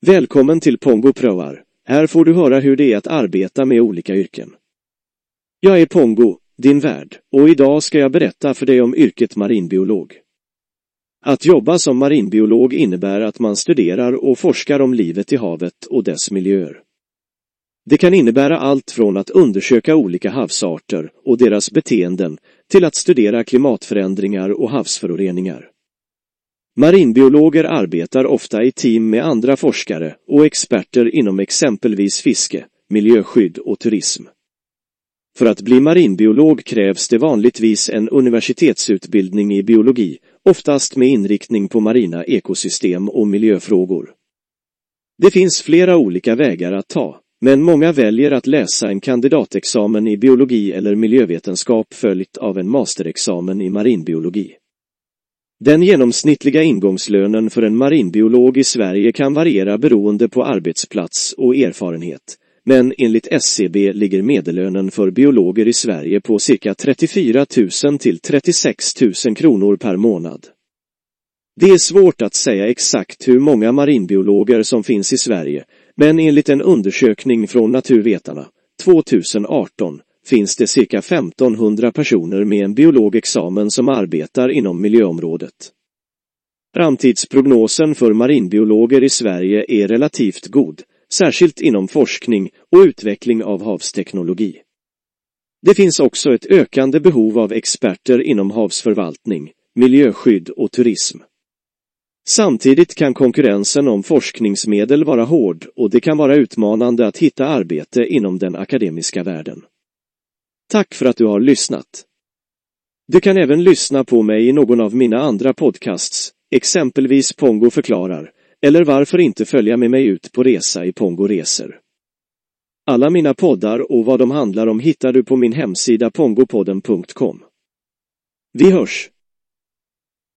Välkommen till Pongo Proar. Här får du höra hur det är att arbeta med olika yrken. Jag är Pongo, din värd, och idag ska jag berätta för dig om yrket marinbiolog. Att jobba som marinbiolog innebär att man studerar och forskar om livet i havet och dess miljöer. Det kan innebära allt från att undersöka olika havsarter och deras beteenden till att studera klimatförändringar och havsföroreningar. Marinbiologer arbetar ofta i team med andra forskare och experter inom exempelvis fiske, miljöskydd och turism. För att bli marinbiolog krävs det vanligtvis en universitetsutbildning i biologi, oftast med inriktning på marina ekosystem och miljöfrågor. Det finns flera olika vägar att ta, men många väljer att läsa en kandidatexamen i biologi eller miljövetenskap följt av en masterexamen i marinbiologi. Den genomsnittliga ingångslönen för en marinbiolog i Sverige kan variera beroende på arbetsplats och erfarenhet, men enligt SCB ligger medellönen för biologer i Sverige på cirka 34 000 till 36 000 kronor per månad. Det är svårt att säga exakt hur många marinbiologer som finns i Sverige, men enligt en undersökning från Naturvetarna 2018 finns det cirka 1500 personer med en biologexamen som arbetar inom miljöområdet. Framtidsprognosen för marinbiologer i Sverige är relativt god, särskilt inom forskning och utveckling av havsteknologi. Det finns också ett ökande behov av experter inom havsförvaltning, miljöskydd och turism. Samtidigt kan konkurrensen om forskningsmedel vara hård och det kan vara utmanande att hitta arbete inom den akademiska världen. Tack för att du har lyssnat. Du kan även lyssna på mig i någon av mina andra podcasts, exempelvis Pongo förklarar, eller varför inte följa med mig ut på resa i Pongo Reser. Alla mina poddar och vad de handlar om hittar du på min hemsida pongopodden.com. Vi hörs!